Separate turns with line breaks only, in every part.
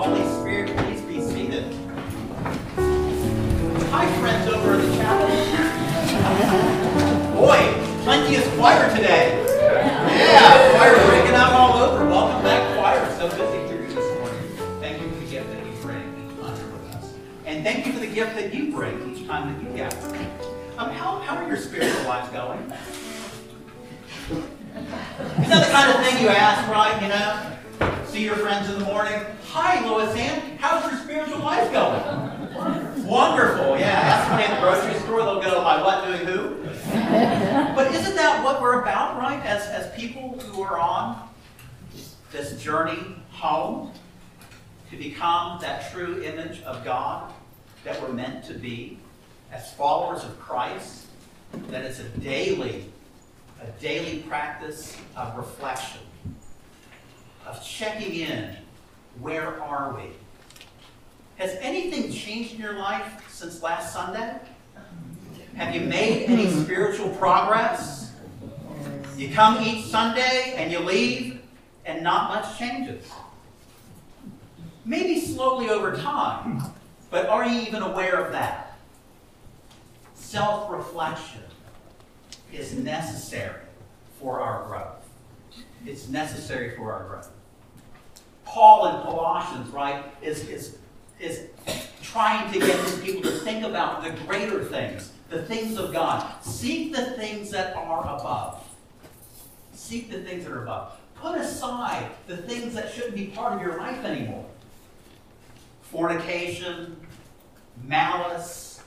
Holy Spirit, please be seated. Hi, friends over in the chapel. Boy, plenteous choir today. Yeah, choir breaking out all over. Welcome back, choir. So hear you this morning. Thank you for the gift that you bring each with us. And thank you for the gift that you bring each time that you gather. Um, how, how are your spiritual lives going? Is that the kind of thing you ask, right? You know? See your friends in the morning. Hi, Lois Ann. How's your spiritual life going? Wonderful. Yeah. Ask somebody at the grocery store. They'll go, "My what doing who?" but isn't that what we're about, right? As as people who are on this journey home to become that true image of God that we're meant to be as followers of Christ. That it's a daily, a daily practice of reflection of checking in. Where are we? Has anything changed in your life since last Sunday? Have you made any spiritual progress? You come each Sunday and you leave, and not much changes. Maybe slowly over time, but are you even aware of that? Self reflection is necessary for our growth. Necessary for our growth. Paul in Colossians, right, is, is, is trying to get his people to think about the greater things, the things of God. Seek the things that are above. Seek the things that are above. Put aside the things that shouldn't be part of your life anymore. Fornication, malice,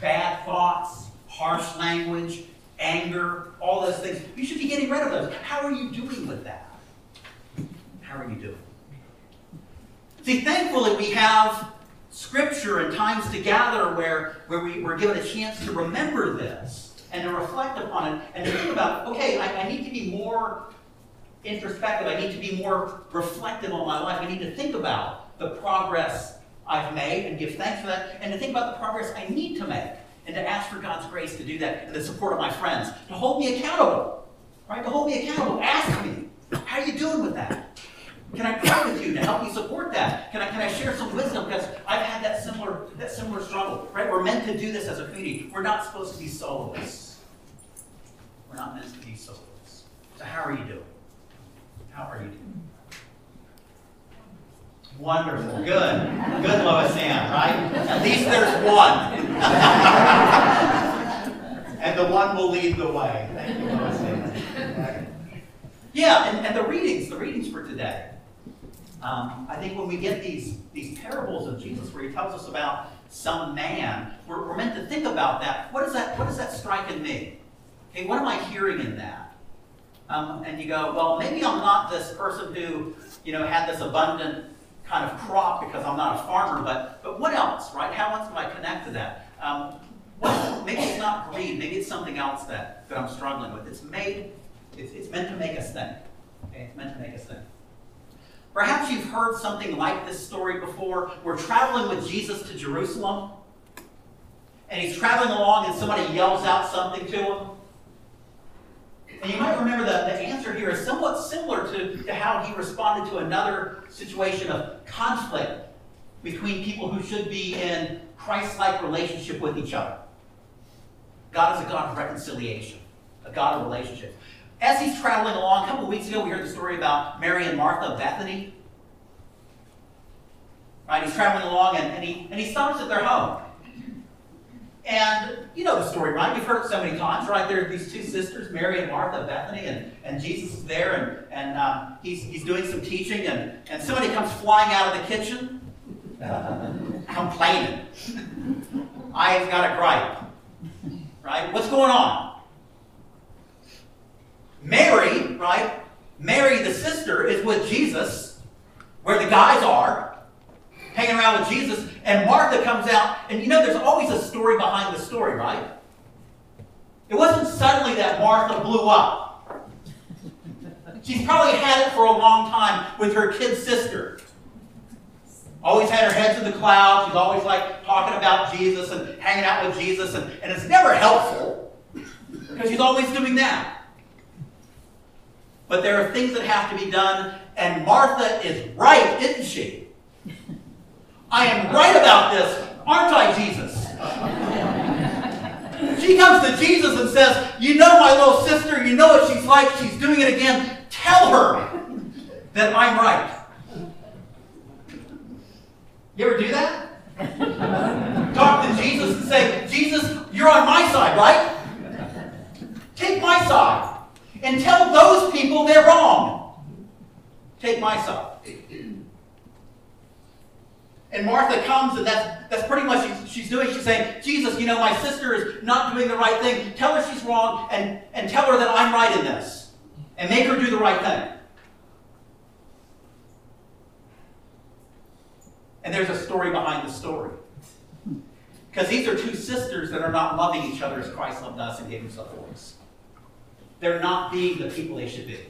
bad thoughts, harsh language, anger, all those things. You should be getting rid of those. How are you doing with that? How are you doing? See, thankfully, we have scripture and times to gather where, where we were given a chance to remember this and to reflect upon it and to think about, okay, I, I need to be more introspective. I need to be more reflective on my life. I need to think about the progress I've made and give thanks for that, and to think about the progress I need to make, and to ask for God's grace to do that, and the support of my friends, to hold me accountable, right? To hold me accountable. Ask me, how are you doing with that? Can I pray with you to help you support that? Can I, can I share some wisdom? Because I've had that similar, that similar struggle, right? We're meant to do this as a community. We're not supposed to be soloists. We're not meant to be soloists. So how are you doing? How are you doing? Wonderful. Good. Good, Lois Ann, right? At least there's one. and the one will lead the way. Thank you, Lois Ann. Yeah, and, and the readings, the readings for today. Um, I think when we get these, these parables of Jesus where he tells us about some man, we're, we're meant to think about that. What, is that. what does that strike in me? Okay, what am I hearing in that? Um, and you go, well, maybe I'm not this person who, you know, had this abundant kind of crop because I'm not a farmer, but, but what else, right? How else do I connect to that? Um, maybe it's not greed, maybe it's something else that, that I'm struggling with. It's made, it's, it's meant to make us think. Okay, it's meant to make us think. Perhaps you've heard something like this story before. We're traveling with Jesus to Jerusalem, and he's traveling along, and somebody yells out something to him. And you might remember that the answer here is somewhat similar to, to how he responded to another situation of conflict between people who should be in Christ like relationship with each other. God is a God of reconciliation, a God of relationship. As he's traveling along, a couple of weeks ago, we heard the story about Mary and Martha of Bethany. Right? He's traveling along and, and, he, and he stops at their home. And you know the story, right? We've heard it so many times, right? There are these two sisters, Mary and Martha Bethany, and, and Jesus is there, and, and uh, he's, he's doing some teaching, and, and somebody comes flying out of the kitchen, uh, complaining. I've got a gripe. Right? What's going on? Mary, right? Mary, the sister, is with Jesus, where the guys are, hanging around with Jesus, and Martha comes out, and you know there's always a story behind the story, right? It wasn't suddenly that Martha blew up. She's probably had it for a long time with her kid sister. Always had her head to the clouds. She's always like talking about Jesus and hanging out with Jesus, and, and it's never helpful because she's always doing that. But there are things that have to be done, and Martha is right, isn't she? I am right about this, aren't I, Jesus? She comes to Jesus and says, You know my little sister, you know what she's like, she's doing it again. Tell her that I'm right. You ever do that? Talk to Jesus and say, Jesus, you're on my side, right? Take my side and tell those people they're wrong. Take my side. And Martha comes, and that's, that's pretty much what she's doing. She's saying, Jesus, you know, my sister is not doing the right thing. Tell her she's wrong, and, and tell her that I'm right in this. And make her do the right thing. And there's a story behind the story. Because these are two sisters that are not loving each other as Christ loved us and gave himself for us. They're not being the people they should be.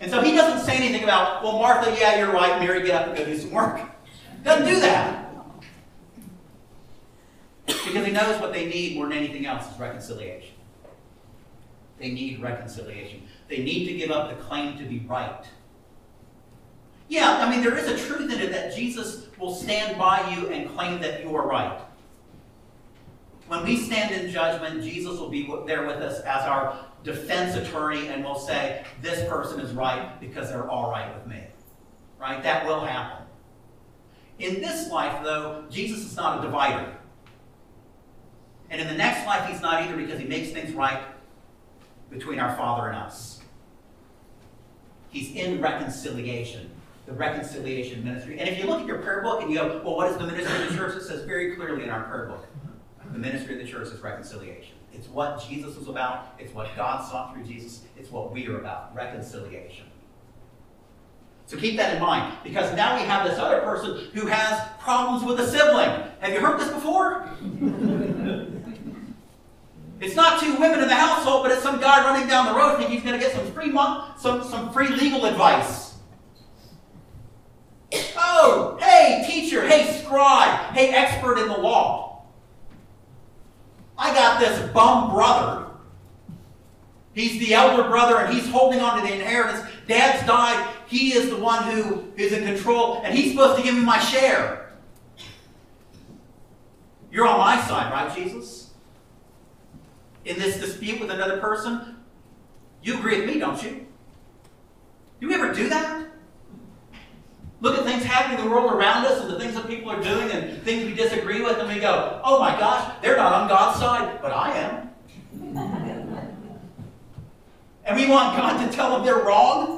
And so he doesn't say anything about, well, Martha, yeah, you're right. Mary, get up and go do some work. Doesn't do that. Because he knows what they need more than anything else is reconciliation. They need reconciliation. They need to give up the claim to be right. Yeah, I mean, there is a truth in it that Jesus will stand by you and claim that you are right. When we stand in judgment, Jesus will be there with us as our defense attorney and will say, This person is right because they're all right with me. Right? That will happen. In this life, though, Jesus is not a divider. And in the next life, he's not either because he makes things right between our Father and us. He's in reconciliation, the reconciliation ministry. And if you look at your prayer book and you go, well, what is the ministry of the church? It says very clearly in our prayer book the ministry of the church is reconciliation. It's what Jesus was about, it's what God sought through Jesus, it's what we are about reconciliation. So keep that in mind, because now we have this other person who has problems with a sibling. Have you heard this before? it's not two women in the household, but it's some guy running down the road thinking he's going to get some free some, some free legal advice. Oh, hey, teacher, hey, scribe, hey, expert in the law. I got this bum brother. He's the elder brother and he's holding on to the inheritance. Dad's died. He is the one who is in control, and he's supposed to give me my share. You're on my side, right, Jesus? In this dispute with another person? You agree with me, don't you? Do we ever do that? Look at things happening in the world around us and the things that people are doing and things we disagree with, and we go, oh my gosh, they're not on God's side, but I am. and we want God to tell them they're wrong?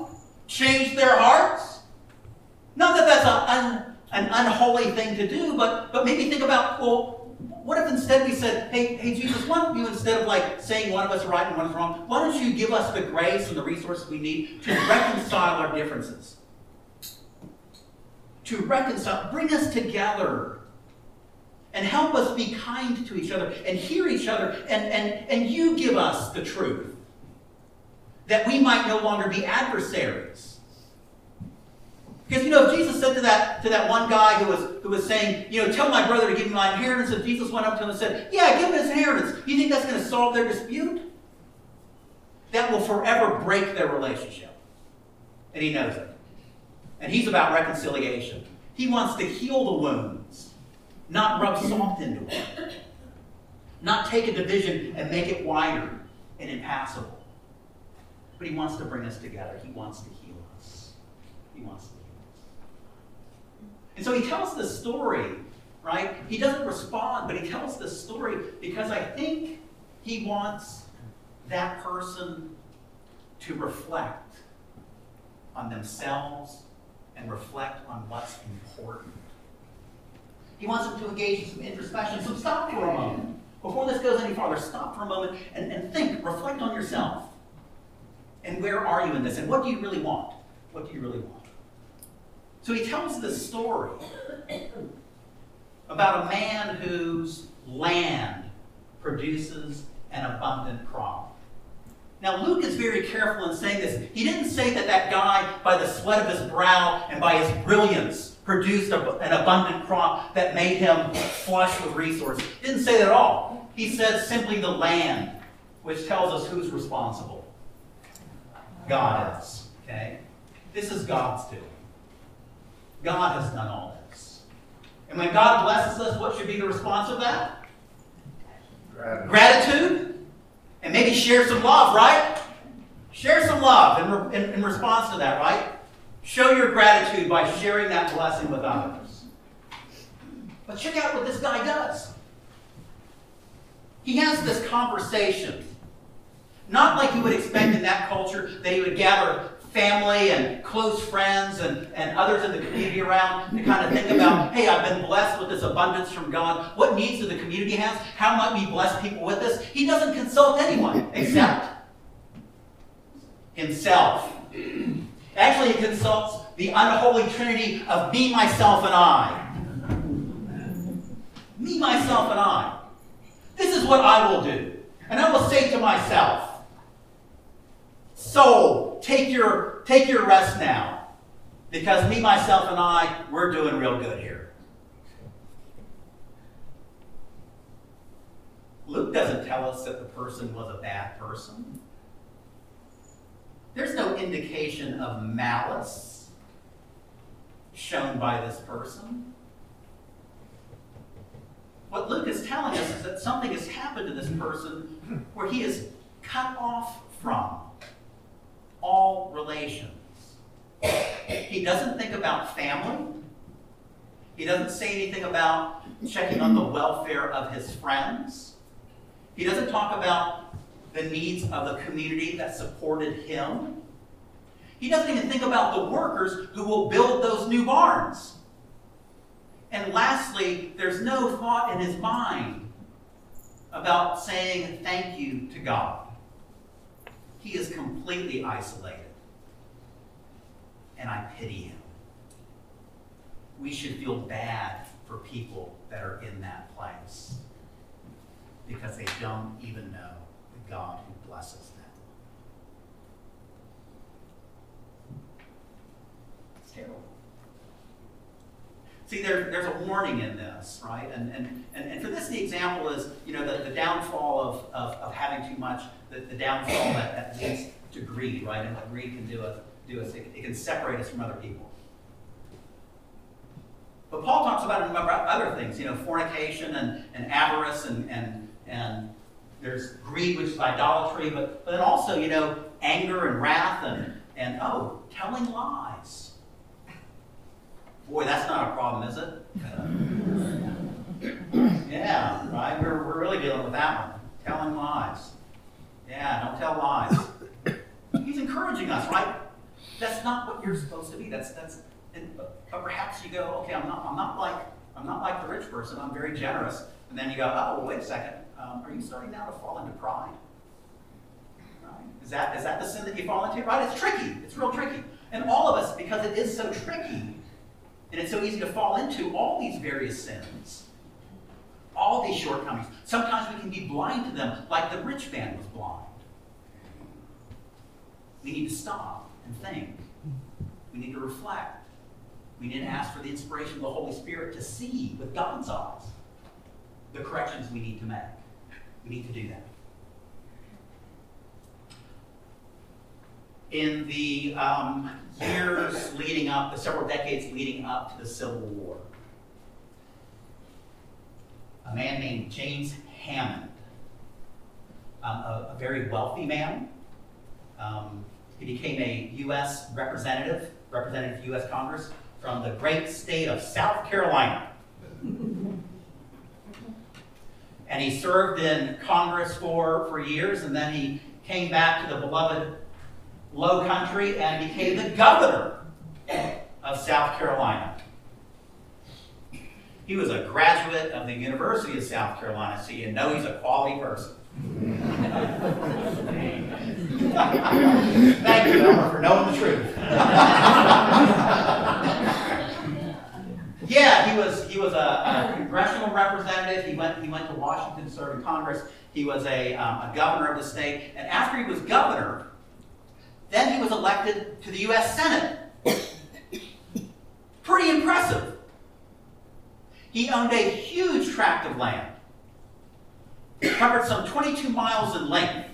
Change their hearts? Not that that's a, un, an unholy thing to do, but, but maybe think about, well, what if instead we said, hey, hey, Jesus, why don't you, instead of like saying one of us right and one is wrong, why don't you give us the grace and the resources we need to reconcile our differences? To reconcile, bring us together and help us be kind to each other and hear each other and, and, and you give us the truth that we might no longer be adversaries. Because you know, if Jesus said to that to that one guy who was who was saying, you know, tell my brother to give me my inheritance, if Jesus went up to him and said, Yeah, give him his inheritance, you think that's going to solve their dispute? That will forever break their relationship. And he knows it. And he's about reconciliation. He wants to heal the wounds, not rub salt into it. Not take a division and make it wider and impassable. But he wants to bring us together. He wants to heal us. He wants to heal us. And so he tells this story, right? He doesn't respond, but he tells this story because I think he wants that person to reflect on themselves and reflect on what's important. He wants them to engage in some introspection. So stop for a moment. Before this goes any farther, stop for a moment and, and think, reflect on yourself. And where are you in this? And what do you really want? What do you really want? So he tells this story about a man whose land produces an abundant crop. Now, Luke is very careful in saying this. He didn't say that that guy, by the sweat of his brow and by his brilliance, produced a, an abundant crop that made him flush with resources. He didn't say that at all. He said simply the land, which tells us who's responsible. God is. Okay? This is God's doing. God has done all this. And when God blesses us, what should be the response of that?
Gratitude.
Gratitude. And maybe share some love, right? Share some love in, in, in response to that, right? Show your gratitude by sharing that blessing with others. But check out what this guy does. He has this conversation. Not like you would expect in that culture that he would gather family and close friends and, and others in the community around to kind of think about, hey, I've been blessed with this abundance from God. What needs do the community have? How might we bless people with this? He doesn't consult anyone except himself. Actually, he consults the unholy trinity of me, myself, and I. Me, myself, and I. This is what I will do. And I will say to myself, Soul, take your, take your rest now. Because me, myself, and I, we're doing real good here. Luke doesn't tell us that the person was a bad person. There's no indication of malice shown by this person. What Luke is telling us is that something has happened to this person where he is cut off from all relations. He doesn't think about family. He doesn't say anything about checking on the welfare of his friends. He doesn't talk about the needs of the community that supported him. He doesn't even think about the workers who will build those new barns. And lastly, there's no thought in his mind about saying thank you to God. He is completely isolated. And I pity him. We should feel bad for people that are in that place because they don't even know the God who blesses them. It's terrible. See, there, there's a warning in this, right? And, and, and, and for this, the example is, you know, the, the downfall of, of, of having too much, the, the downfall that, that leads to greed, right? And what greed can do, it, do is it, it can separate us from other people. But Paul talks about about other things, you know, fornication and, and avarice and, and, and there's greed, which is idolatry, but, but then also, you know, anger and wrath and, and oh, telling lies. Boy, that's not a problem, is it? yeah, right? We're, we're really dealing with that one. Telling lies. Yeah, don't tell lies. He's encouraging us, right? That's not what you're supposed to be. That's that's. And, but perhaps you go, okay, I'm not. I'm not like. I'm not like the rich person. I'm very generous. And then you go, oh, well, wait a second. Um, are you starting now to fall into pride? Right? Is that is that the sin that you fall into? Right? It's tricky. It's real tricky. And all of us, because it is so tricky, and it's so easy to fall into all these various sins, all these shortcomings. Sometimes we can be blind to them, like the rich man was blind. We need to stop and think. We need to reflect. We need to ask for the inspiration of the Holy Spirit to see with God's eyes the corrections we need to make. We need to do that. In the um, years leading up, the several decades leading up to the Civil War. A man named James Hammond, um, a, a, very wealthy man. Um, he became a U.S. representative, representative U.S. Congress from the great state of South Carolina. and he served in Congress for, for years, and then he came back to the beloved Low Country and became the governor of South Carolina. He was a graduate of the University of South Carolina, so you know he's a quality person. Thank you, Elmer, for knowing the truth. yeah, he was he was a, a, congressional representative. He went he went to Washington to serve in Congress. He was a, um, a governor of the state, and after he was governor, was elected to the U.S. Senate. Pretty impressive. He owned a huge tract of land. Covered some 22 miles in length.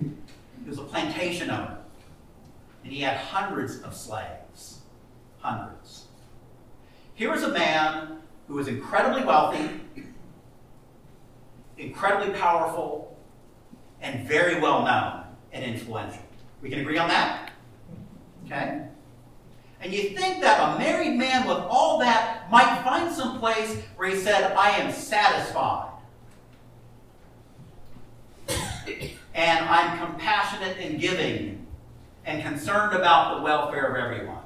He was a plantation owner. And he had hundreds of slaves. Hundreds. Here is a man who was incredibly wealthy, incredibly powerful, and very well known and influential. We can agree on that? Okay? And you think that a married man with all that might find some place where he said, I am satisfied. and I'm compassionate and giving and concerned about the welfare of everyone.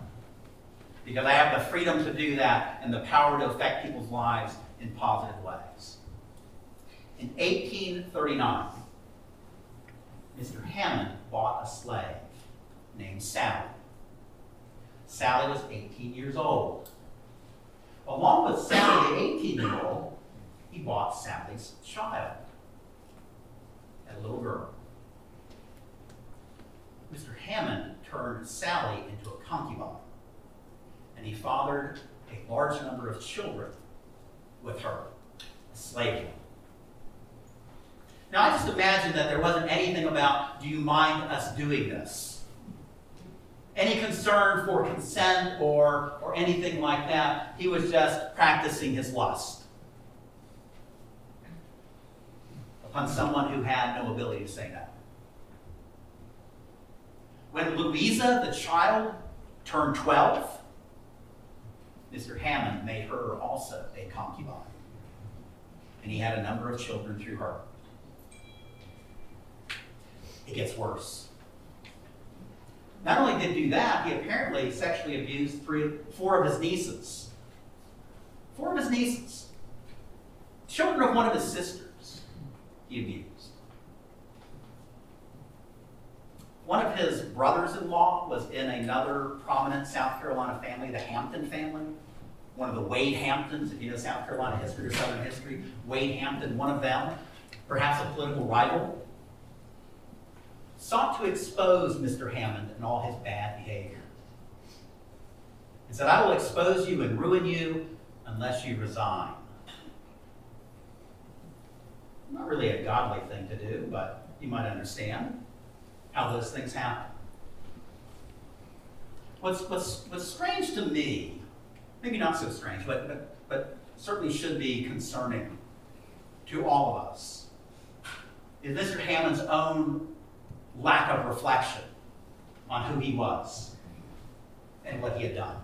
Because I have the freedom to do that and the power to affect people's lives in positive ways. In 1839, Mr. Hammond bought a slave named Sally. Sally was 18 years old. Along with Sally, the 18 year old, he bought Sally's child, a little girl. Mr. Hammond turned Sally into a concubine, and he fathered a large number of children with her, a slave Now, I just imagine that there wasn't anything about, do you mind us doing this? Any concern for consent or, or anything like that. He was just practicing his lust upon someone who had no ability to say no. When Louisa, the child, turned 12, Mr. Hammond made her also a concubine. And he had a number of children through her. It gets worse. Not only did he do that, he apparently sexually abused three, four of his nieces. Four of his nieces. Children of one of his sisters, he abused. One of his brothers in law was in another prominent South Carolina family, the Hampton family. One of the Wade Hamptons, if you know South Carolina history or Southern history. Wade Hampton, one of them, perhaps a political rival, sought to expose Mr. Hammond and all his bad behavior. And said, I will expose you and ruin you unless you resign. Not really a godly thing to do, but you might understand how those things happen. What's, what's, what's strange to me, maybe not so strange, but, but, but certainly should be concerning to all of us, is Mr. Hammond's own lack of reflection on who he was and what he had done.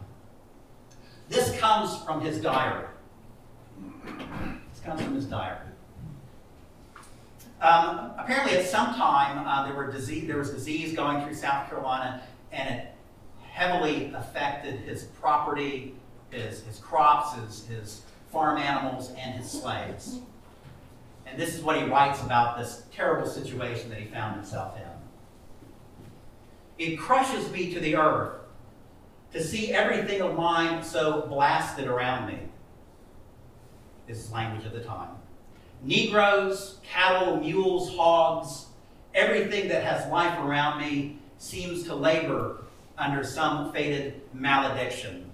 This comes from his diary. This comes from his diary. Um, apparently, at some time, uh, there, disease, there was disease going through South Carolina, and it heavily affected his property, his, his crops, his, his farm animals, and his slaves. And this is what he writes about this terrible situation that he found himself in. It crushes me to the earth to see everything of mine so blasted around me. This is language of the time. Negroes, cattle, mules, hogs, everything that has life around me seems to labor under some fated malediction.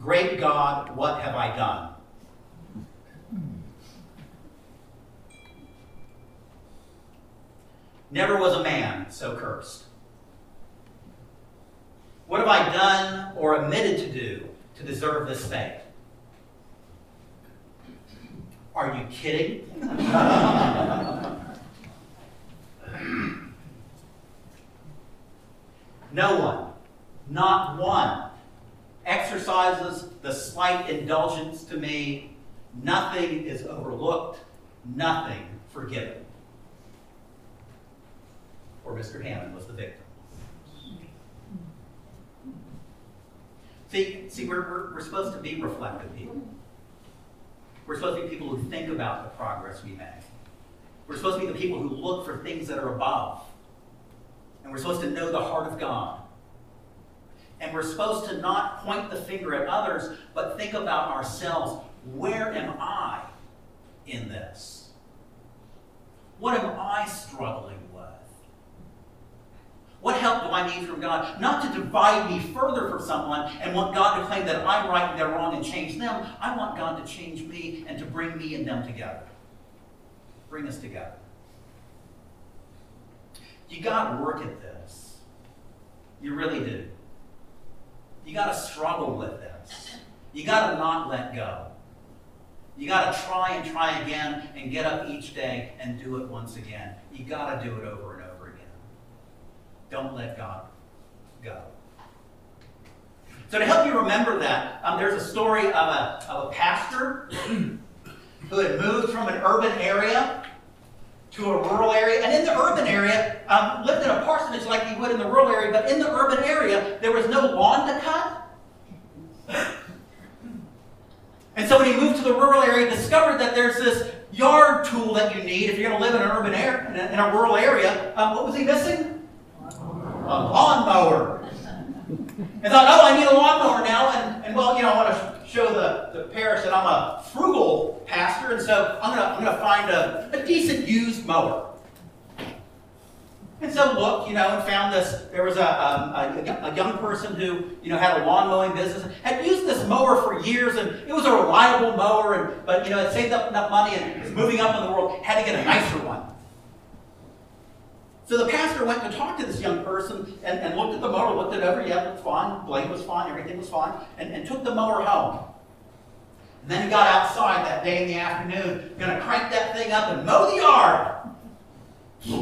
Great God, what have I done? Never was a man so cursed. What have I done or omitted to do to deserve this fate? Are you kidding? no one, not one, exercises the slight indulgence to me. Nothing is overlooked, nothing forgiven. Or Mr. Hammond was the victim. See, see we're, we're, we're supposed to be reflective people. We're supposed to be people who think about the progress we make. We're supposed to be the people who look for things that are above. And we're supposed to know the heart of God. And we're supposed to not point the finger at others, but think about ourselves. Where am I in this? What am I struggling with? What help do I need from God? Not to divide me further from someone and want God to claim that I'm right and they're wrong and change them. I want God to change me and to bring me and them together. Bring us together. You got to work at this. You really do. You got to struggle with this. You got to not let go. You got to try and try again and get up each day and do it once again. You got to do it over. Don't let God go. So to help you remember that, um, there's a story of a, of a pastor who had moved from an urban area to a rural area. And in the urban area, um, lived in a parsonage like he would in the rural area, but in the urban area, there was no lawn to cut. And so when he moved to the rural area, he discovered that there's this yard tool that you need if you're going to live in an urban area, in a, in a rural area. Um, what was he missing? A lawnmower. And thought, oh, I need a lawnmower now. And, and well, you know, I want to show the, the parish that I'm a frugal pastor, and so I'm going to I'm gonna find a, a decent used mower. And so looked, you know, and found this. There was a, a, a young person who, you know, had a lawn mowing business, had used this mower for years, and it was a reliable mower, and but you know, had saved up enough money and was moving up in the world, had to get a nicer one. So the pastor went to talk to this young person and, and looked at the mower, looked it over, yeah, it was fine, blade was fine, everything was fine, and, and took the mower home. And then he got outside that day in the afternoon, gonna crank that thing up and mow the yard.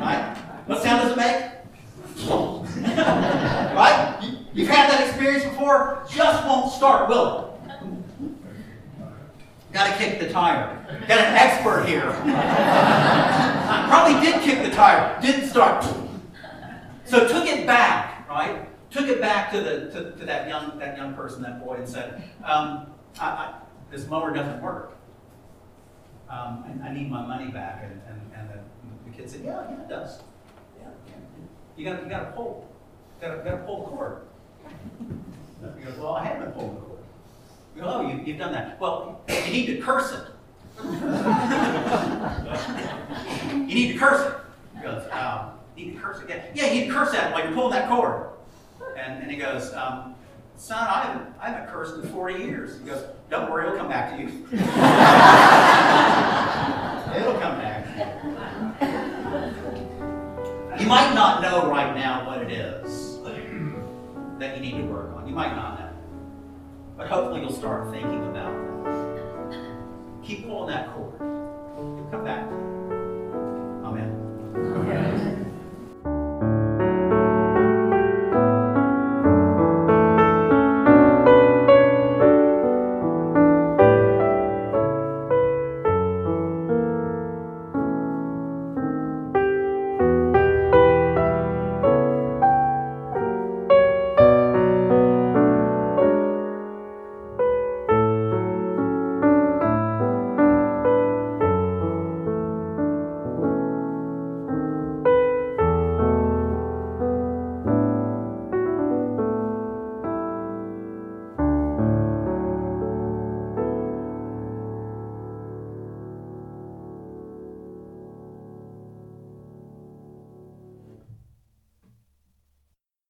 right? What sound does it make? right? You, you've had that experience before? Just won't start, will it? Got to kick the tire. Got an expert here. Probably did kick the tire, didn't start. So took it back, right? Took it back to the to, to that young that young person, that boy, and said, um, I, I, "This mower doesn't work. Um, I, I need my money back." And, and, and the, the kid said, "Yeah, yeah, it does. Yeah, yeah. You got you got to pull, got to got to pull cord." He goes, "Well, I haven't pulled the cord." You go, "Oh, you, you've done that. Well, you need to curse it." you need to curse it. He goes, um, you need to curse again. Yeah, you need to curse at it while you're pulling that cord. And, and he goes, um, son, I haven't, I haven't cursed in 40 years. He goes, don't worry, it'll come back to you. it'll come back. You might not know right now what it is that you need to work on. You might not. But hopefully you'll start thinking about it. Keep pulling that cord. It'll come back.